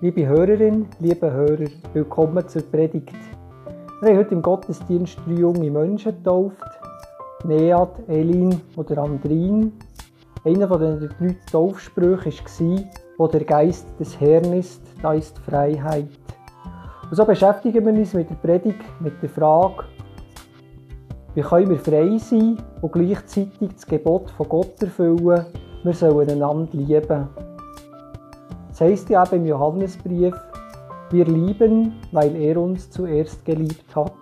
Liebe Hörerin, liebe Hörer, willkommen zur Predigt. Wir haben heute im Gottesdienst drei junge Menschen getauft. Neat, Elin oder Andrin. Einer von den drei Taufsprüchen war, wo der Geist des Herrn ist, da ist Freiheit. Und so beschäftigen wir uns mit der Predigt mit der Frage, wie können wir frei sein und gleichzeitig das Gebot von Gott erfüllen, wir sollen einander lieben. Es heisst ja im Johannesbrief, wir lieben, weil er uns zuerst geliebt hat.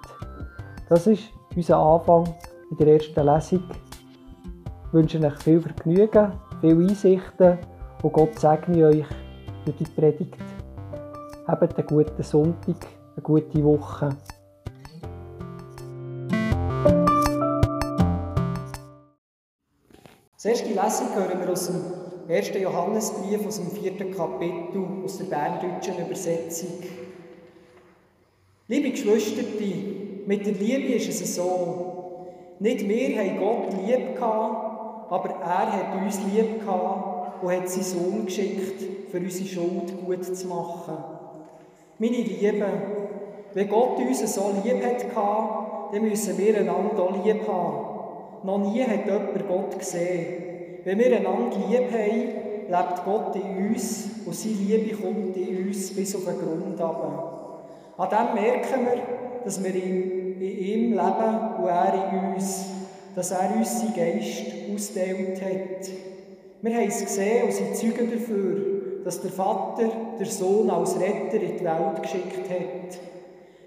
Das ist unser Anfang in der ersten Lesung. Ich wünsche euch viel Vergnügen, viel Einsichten und Gott segne euch durch die Predigt. Habt einen guten Sonntag, eine gute Woche. Als erste Lesung hören wir aus dem 1. Johannesbrief aus dem vierten Kapitel aus der berndeutschen Übersetzung. Liebe Geschwister, mit der Liebe ist es so, nicht wir haben Gott lieb gehabt, aber er hat uns lieb gehabt und hat seinen Sohn geschickt, für unsere Schuld gut zu machen. Meine Lieben, wenn Gott uns so lieb hat, dann müssen wir einander auch lieb haben. Noch nie hat jemand Gott gesehen. Wenn wir einander lieb haben, lebt Gott in uns und seine Liebe kommt in uns bis auf den Grund ab. An dem merken wir, dass wir in, ihm leben und er in uns, dass er uns seinen Geist ausgeteilt hat. Wir haben es gesehen und sind Zeugen dafür, dass der Vater der Sohn als Retter in die Welt geschickt hat.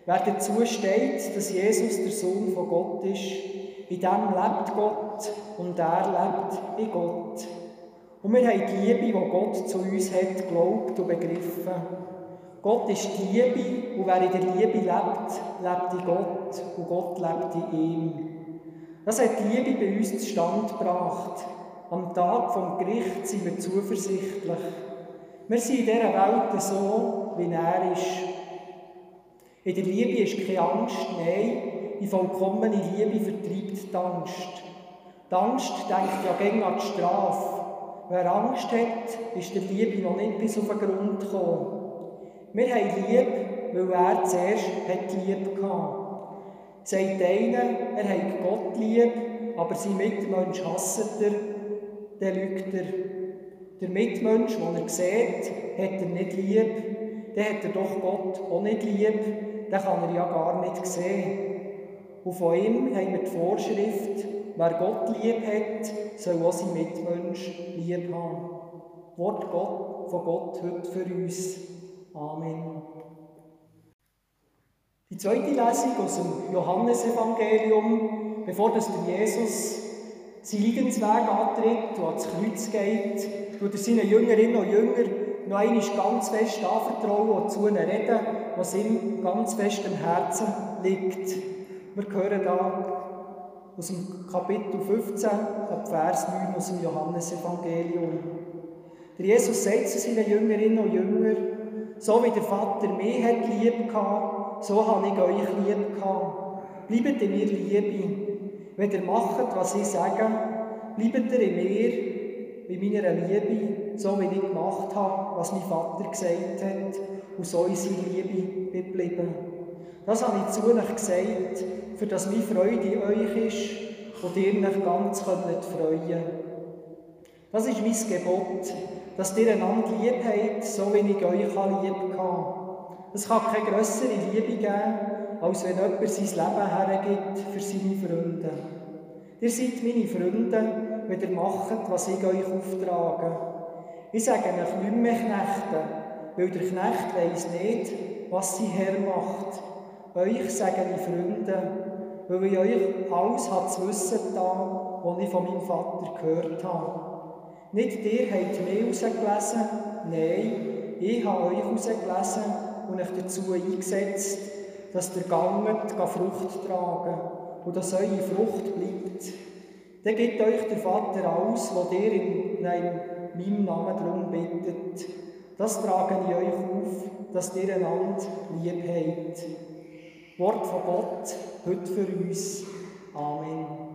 Wer dazu steht, dass Jesus der Sohn von Gott ist, in dem lebt Gott und er lebt in Gott. Und wir haben die Liebe, die Gott zu uns hat, geglaubt und begriffen. Gott ist die Liebe und wer in der Liebe lebt, lebt in Gott und Gott lebt in ihm. Das hat die Liebe bei uns zustande gebracht. Am Tag vom Gericht sind wir zuversichtlich. Wir sind in dieser Welt so, wie er ist. In der Liebe ist keine Angst, nein, die vollkommene Liebe vertreibt die Angst. Die Angst denkt ja gegen an die Strafe. Wer Angst hat, ist der Liebe noch nicht bis auf den Grund gekommen. Wir haben Liebe, weil er zuerst hat lieb gehabt. Sagt einer, er hat Gott lieb, aber sein Mitmensch hasst er, dann lügt er. Der Mitmensch, den er sieht, hat er nicht lieb, dann hat er doch Gott auch nicht lieb, den kann er ja gar nicht sehen. Und von ihm haben wir die Vorschrift, wer Gott lieb hat, soll auch sein Mitmensch lieb haben. Wort Gott, von Gott heute für uns. Amen. Die zweite Lesung aus dem Johannesevangelium, bevor das Jesus seinen Leidensweg antritt und ans Kreuz geht, tut er seinen Jüngerinnen und Jüngern noch einmal ganz fest anvertrauen und zu ihnen reden, was ihm ganz fest am Herzen liegt. Wir hören da aus dem Kapitel 15, ab Vers 9 aus dem Johannesevangelium. Der Jesus sagt zu seinen Jüngerinnen und Jüngern, so wie der Vater mich hat lieb gehabt, so habe ich euch lieb gehabt. Bleibt in mir Liebe. Wenn ihr macht, was ich sage, bleibt ihr in mir, in meiner Liebe, so wie ich gemacht habe, was mein Vater gesagt hat, und so ist seine Liebe geblieben. Das habe ich zu euch gesagt, für dass meine Freude in euch ist und ihr euch ganz könnt freuen Das ist mein Gebot, dass ihr einander lieb habt, so wie ich euch lieb habe. Es kann keine grössere Liebe geben, als wenn jemand sein Leben hergibt für seine Freunde. Ihr seid meine Freunde, wenn ihr macht, was ich euch auftrage. Ich sage euch nicht mehr Knechte, weil der Knecht weiss nicht, was sein Herr macht. Euch sage ich Freunde, weil ich euch alles hat zu wissen da, was ich von meinem Vater gehört habe. Nicht ihr habt mich herausgelesen, nein, ich habe euch herausgelesen und euch dazu eingesetzt, dass ihr ganget, Frucht tragen und dass eure Frucht bleibt. Dann gibt euch der Vater alles, was ihr in meinem Namen darum bittet. Das trage ich euch auf, dass ihr einander lieb habt. Wort von Gott, heute für uns. Amen.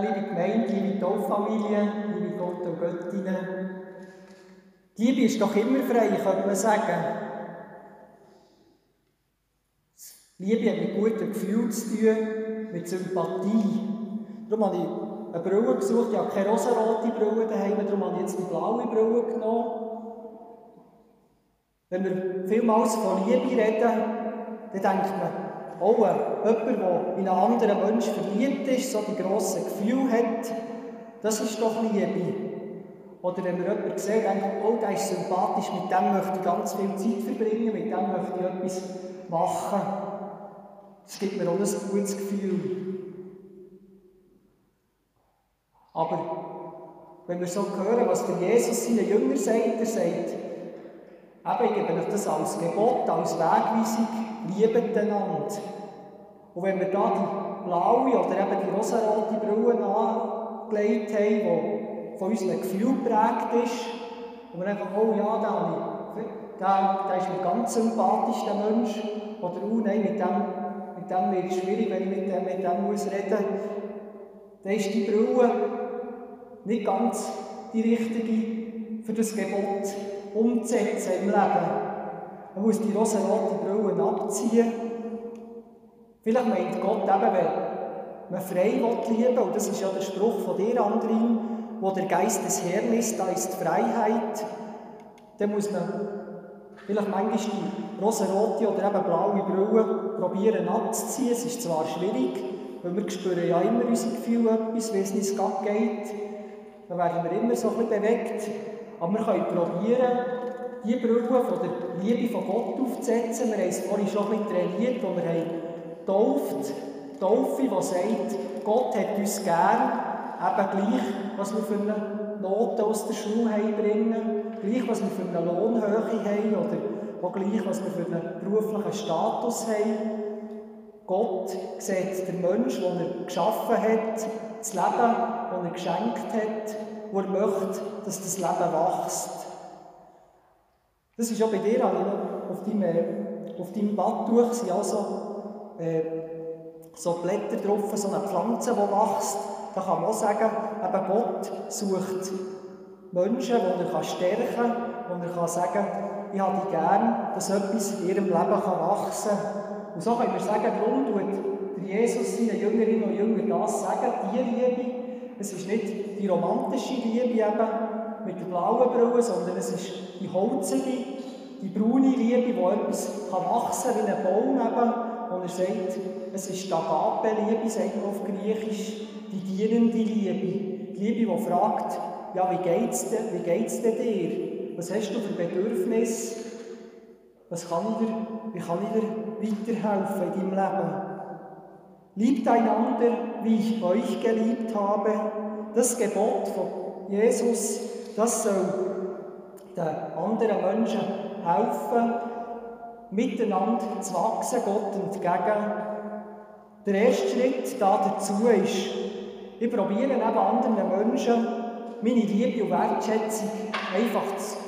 Liebe Gemeinde, liebe Tauffamilie, liebe Gott und Göttinnen, Liebe ist doch immer frei, könnte man sagen. Liebe hat mit gutem Gefühl zu tun, mit Sympathie. Darum habe ich eine Brille gesucht, ich habe keine rosarote Brille daheim, darum habe ich jetzt die blaue Brille genommen. Wenn wir vielmals von Liebe reden, dann denkt man, auch jemand, der in einen anderen Menschen verliebt ist, so die grossen Gefühle hat, das ist doch Liebe. Oder wenn wir jemanden sehen, denkt oh, der ist sympathisch, mit dem möchte ich ganz viel Zeit verbringen, mit dem möchte ich etwas machen. Das gibt mir auch ein gutes Gefühl. Aber wenn wir so hören, was der Jesus seinen Jüngern sagt, er sagt, eben, ich gebe euch das als Gebot, als Wegweisung, liebet einander. Und wenn wir da die blaue oder eben die rosarote Brille angelegt haben, die von unseren Gefühlen geprägt ist, und wir denken, oh ja, der, der, der ist mir ganz sympathisch, der Mensch, oder oh nein, mit dem, mit dem wird es schwierig, wenn ich mit dem, mit dem muss reden dann ist die Brille nicht ganz die richtige für das Gebot umzusetzen im Leben. Man muss die rosarote Brille abziehen. Vielleicht meint Gott eben, wenn man frei lieben will, und das ist ja der Spruch von dir, Andrin, wo der Geist des Herrn ist, da ist Freiheit, dann muss man vielleicht manchmal die rosarote oder eben blaue Brille probieren abzuziehen. Es ist zwar schwierig, weil wir spüren ja immer unsere Gefühle etwas, wie es uns geht. Dann werden wir immer so ein bisschen bewegt. Aber wir können probieren, die Brille von der Liebe von Gott aufzusetzen. Wir haben es vorhin schon mit trainiert, wo wir haben getauft, Taufe, die sagt, Gott hat uns gern, eben gleich, was wir für eine Note aus der Schule bringen, gleich, was wir für eine Lohnhöhe haben oder auch gleich, was wir für einen beruflichen Status haben. Gott sieht den Menschen, den er geschaffen hat, das Leben, das er geschenkt hat, wo er möchte, dass das Leben wächst. Das ist auch bei dir, auf deinem, auf deinem Badtuch sind also äh, so Blätter drauf, so eine Pflanze, die wächst. Da kann man auch sagen, eben Gott sucht Menschen, die er stärken kann, wo er kann sagen ich habe die gern, dass etwas in ihrem Leben wachsen kann. Und so können wir sagen, darum tut Jesus seinen Jüngerinnen und Jüngern das sagen, die Liebe. Es ist nicht die romantische Liebe eben, mit der blauen Brille, sondern es ist die holzige, die braune Liebe, die etwas kann wachsen kann, wie ein Baum eben. Und er sagt, es ist die Agape-Liebe, sagt man auf Griechisch, die dienende Liebe. Die Liebe, die fragt, ja, wie geht's denn, wie geht's denn dir? Was hast du für Bedürfnis? Was kann ich dir, wie kann ich dir weiterhelfen in deinem Leben? Liebt einander, wie ich euch geliebt habe. Das Gebot von Jesus das soll den anderen Menschen helfen, miteinander zu wachsen, Gott entgegen. Der erste Schritt dazu ist, ich probiere eben anderen Menschen meine Liebe und Wertschätzung einfach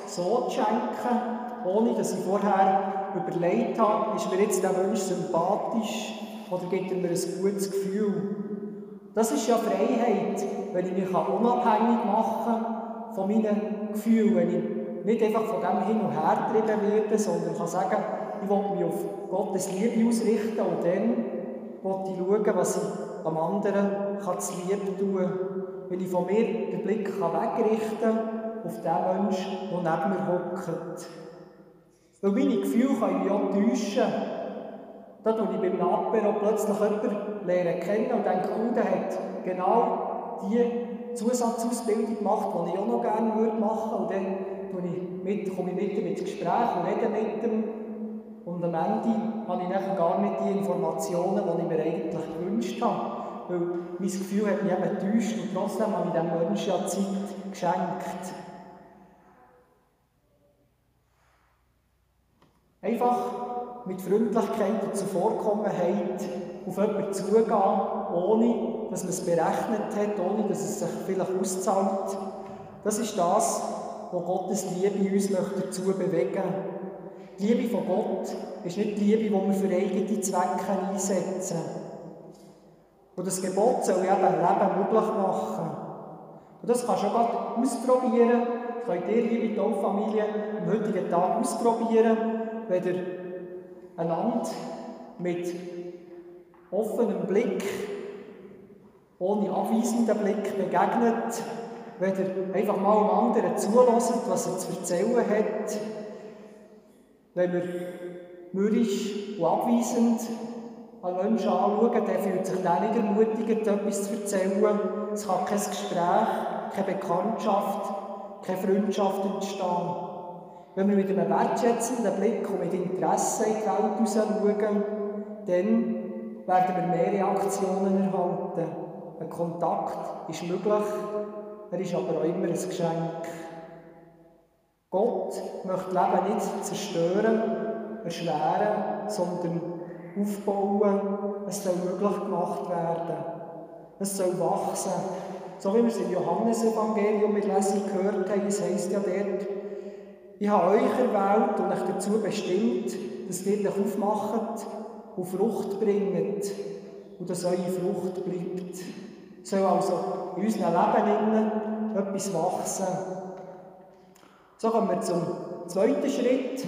so zu schenken, ohne dass ich vorher überlegt habe, ist mir jetzt der Mensch sympathisch oder gibt er mir ein gutes Gefühl. Das ist ja Freiheit, wenn ich mich unabhängig machen kann von meinen Gefühlen, nicht einfach von dem hin und her getrieben werde, sondern kann sagen, ich will mich auf Gottes Liebe ausrichten und dann will ich schauen, was ich am anderen kann zu Liebe tun kann. Weil ich von mir den Blick kann wegrichten kann auf den Menschen, der neben mir hockt. Weil meine Gefühle können mich auch täuschen. Da tue ich beim Apero plötzlich jemanden lernen kennen und denke, oh, der hat genau die Zusatzausbildung gemacht, die ich auch noch gerne machen würde. Und dann mit, komme ich mit ihm ins Gespräch und rede mit ihm. Und am Ende habe ich nachher gar nicht die Informationen, die ich mir eigentlich gewünscht habe. Weil mein Gefühl hat mich eben enttäuscht und trotzdem habe ich diesem Menschen ja Zeit geschenkt. Einfach mit Freundlichkeit und Zuvorkommenheit auf jemanden zugehen, ohne dass man es berechnet hat, ohne dass es sich vielleicht auszahlt. Das ist das, was Gottes Liebe uns dazu bewegen möchte. Die Liebe von Gott ist nicht die Liebe, die wir für eigene Zwecke einsetzen. Und das Gebot soll eben Leben möglich machen. Und das kannst du auch ausprobieren. Das könnt ihr, liebe Tauffamilie, am heutigen Tag ausprobieren, wenn ihr einander mit offenem Blick, ohne abweisenden Blick begegnet, wenn ihr einfach mal dem anderen zulässt, was er zu erzählen hat, wenn wir mürrisch und abweisend einen Menschen anschauen, der fühlt sich dann nicht ermutigt, etwas zu erzählen. Es kann kein Gespräch, keine Bekanntschaft, keine Freundschaft entstehen. Wenn wir mit einem wertschätzenden Blick und mit Interesse in die Welt hinaus schauen, dann werden wir mehr Reaktionen erhalten. Ein Kontakt ist möglich, er ist aber auch immer ein Geschenk. Gott möchte Leben nicht zerstören, erschweren, sondern aufbauen. Es soll möglich gemacht werden. Es soll wachsen. So wie wir es im Johannesevangelium mit Lesung gehört haben, es heisst ja dort, ich habe euch erwählt und euch dazu bestimmt, dass ihr euch aufmacht und Frucht bringt und dass eure Frucht bleibt. Soll also in unserem Leben etwas wachsen. So kommen wir zum zweiten Schritt.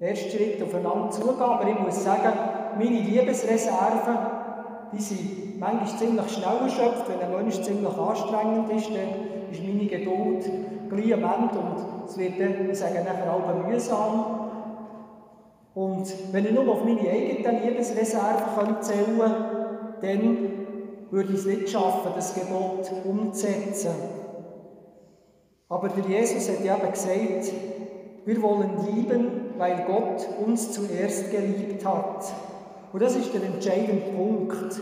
Der erste Schritt aufeinander zugehen, aber ich muss sagen, meine Liebesreserven, die sind manchmal ziemlich schnell erschöpft. Wenn ein Mensch ziemlich anstrengend ist, dann ist meine Geduld gleich am Ende und es wird dann, ich sage nachher auch mühsam. Und wenn ich nur auf meine eigenen Liebesreserven zählen könnte, dann würde ich es nicht schaffen, das Gebot umzusetzen. Aber der Jesus hat ja eben gesagt, wir wollen lieben, weil Gott uns zuerst geliebt hat. Und das ist der entscheidende Punkt.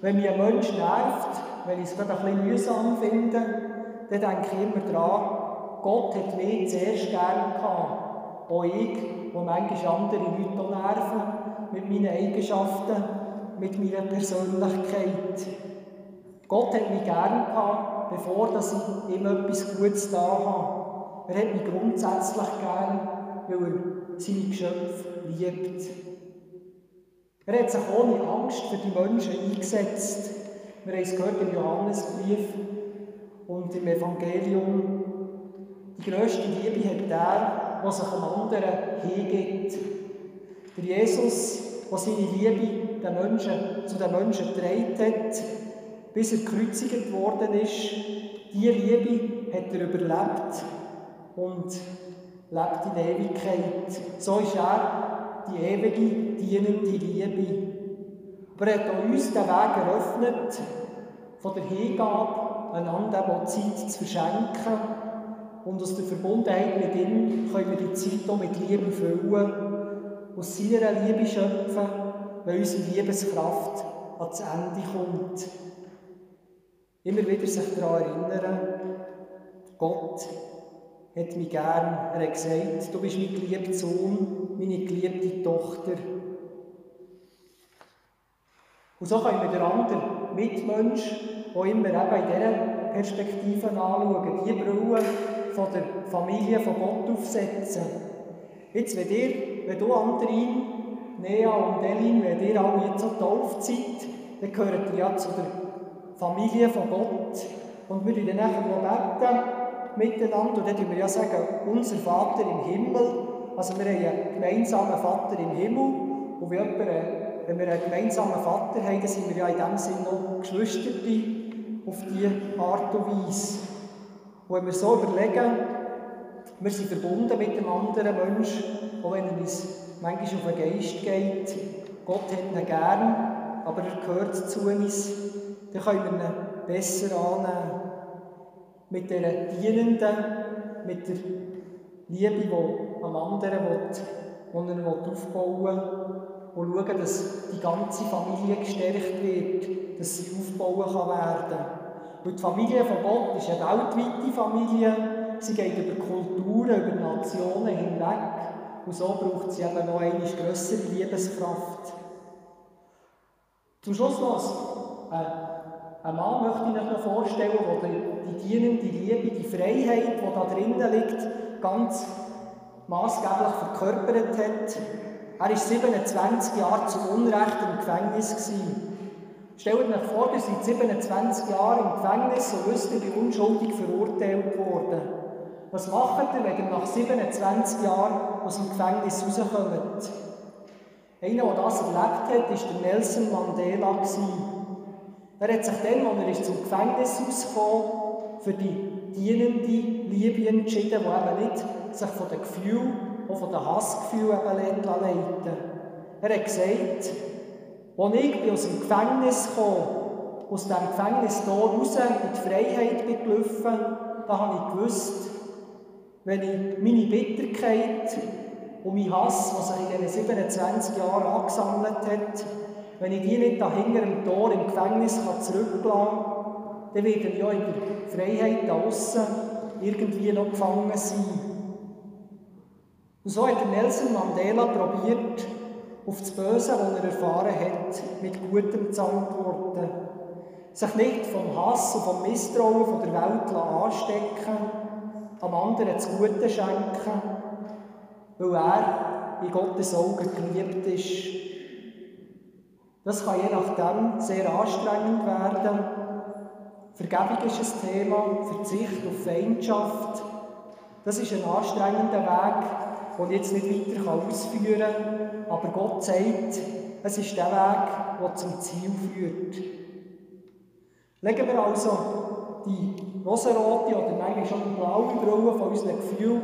Wenn mich ein Mensch nervt, wenn ich es gerade ein bisschen mühsam finde, dann denke ich immer daran, Gott hat mich zuerst gern gehabt. Auch ich, wo manchmal andere Leute nerven, mit meinen Eigenschaften, mit meiner Persönlichkeit. Gott hat mich gern gehabt, bevor dass ich ihm etwas Gutes da habe. Er hat mich grundsätzlich gern, weil er seine Geschöpfe liebt. Er hat sich ohne Angst für die Menschen eingesetzt. Wir haben es gehört im Johannesbrief und im Evangelium. Die grösste Liebe hat der, der sich einem anderen hingibt. Der Jesus, der seine Liebe den Menschen, zu den Menschen getragen hat, bis er gekreuzigt worden ist. Diese Liebe hat er überlebt und lebt in Ewigkeit. So ist er die ewige, dienende Liebe. Aber er hat uns den Weg eröffnet, von der Hingabe einander auch Zeit zu verschenken. Und aus der Verbundenheit mit ihm können wir die Zeit auch mit Liebe füllen, aus seiner Liebe schöpfen, weil unsere Liebeskraft ans Ende kommt. Immer wieder sich daran erinnern, Gott hat mich gern. Er hat gesagt, du bist mein geliebter Sohn, meine geliebte Tochter. Und so können wir den anderen Mitmensch auch immer eben in dieser Perspektive anschauen, die Brille von der Familie von Gott aufsetzen. Jetzt, wenn, ihr, wenn du, Andrin, Nea und Elin, wenn ihr alle jetzt so getauft seid, dann gehört ihr ja zu der Familie von Gott. Und wir dann nachher noch beten miteinander. Und dann tun wir ja sagen, unser Vater im Himmel. Also wir haben einen gemeinsamen Vater im Himmel. Und wenn wir einen gemeinsamen Vater haben, dann sind wir ja in dem Sinne noch Geschwister auf diese Art und Weise. Und wenn wir so überlegen, wir sind verbunden mit dem anderen Menschen, auch wenn er uns manchmal auf den Geist geht. Gott hat ihn gern, aber er gehört zu uns. Dann können wir ihn besser annehmen. Mit dieser dienenden, mit der Liebe, die am anderen will, die er aufbauen will. Und schauen, dass die ganze Familie gestärkt wird, dass sie aufbauen kann werden. Und die Familie von Gott ist eine weltweite Familie. Sie geht über Kulturen, über Nationen hinweg. Und so braucht sie eben noch eine grössere Liebeskraft. Zum Schluss noch ein, ein Mann möchte ich noch vorstellen, der die dienende Liebe, die Freiheit, die da drinnen liegt, ganz maßgeblich verkörpert hat. Er war 27 Jahre zu Unrecht im Gefängnis. Gewesen. Stellt euch vor, ihr seid 27 Jahre im Gefängnis und wisst, seid unschuldig verurteilt worden. Was macht ihr, wenn ihr nach 27 Jahren aus dem Gefängnis rauskommt? Einer, der das erlebt hat, war der Nelson Mandela. Er hat sich dann, als er zum Gefängnis rauskam, für die dienende Liebe entschieden, die eben nicht sich von den Gefühlen, auch von den Hassgefühlen leiten lässt. Er hat gesagt, als ich aus dem Gefängnis kam, aus dem Gefängnis hier raus in die Freiheit bin gelaufen, da habe ich gewusst, wenn ich meine Bitterkeit und mein Hass, was sich in diesen 27 Jahren angesammelt hat, wenn ich die nicht da hinter dem Tor im Gefängnis zurücklassen kann, dann werde ich ja in der Freiheit da außen irgendwie noch gefangen sein. Und so hat Nelson Mandela probiert, auf das Böse, das er erfahren hat, mit Gutem zu antworten. Sich nicht vom Hass und vom Misstrauen von der Welt anstecken, am anderen das Gute schenken, weil er in Gottes Augen geliebt ist. Das kann je nachdem sehr anstrengend werden. Vergebung ist ein Thema, Verzicht auf Feindschaft. Das ist ein anstrengender Weg, den ich jetzt nicht weiter ausführen kann. Aber Gott sagt, es ist der Weg, der zum Ziel führt. Legen wir also die rosarote oder nein, schon die blaue Brille von unseren Gefühlen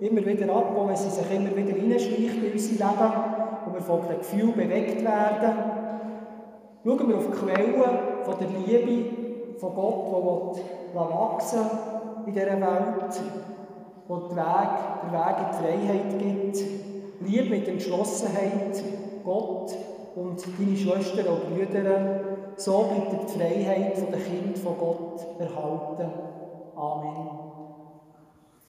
immer wieder ab, wo sie sich immer wieder hineinschleicht in unser Leben und wir von den Gefühlen bewegt werden. Schauen wir auf die Quellen von der Liebe von Gott, die wachsen in dieser Welt, wo der Weg, der Weg in die Freiheit gibt. Liebe mit Entschlossenheit, Gott und deine Schwestern und Brüder, so bleibt die Freiheit der Kinder von Gott erhalten. Amen.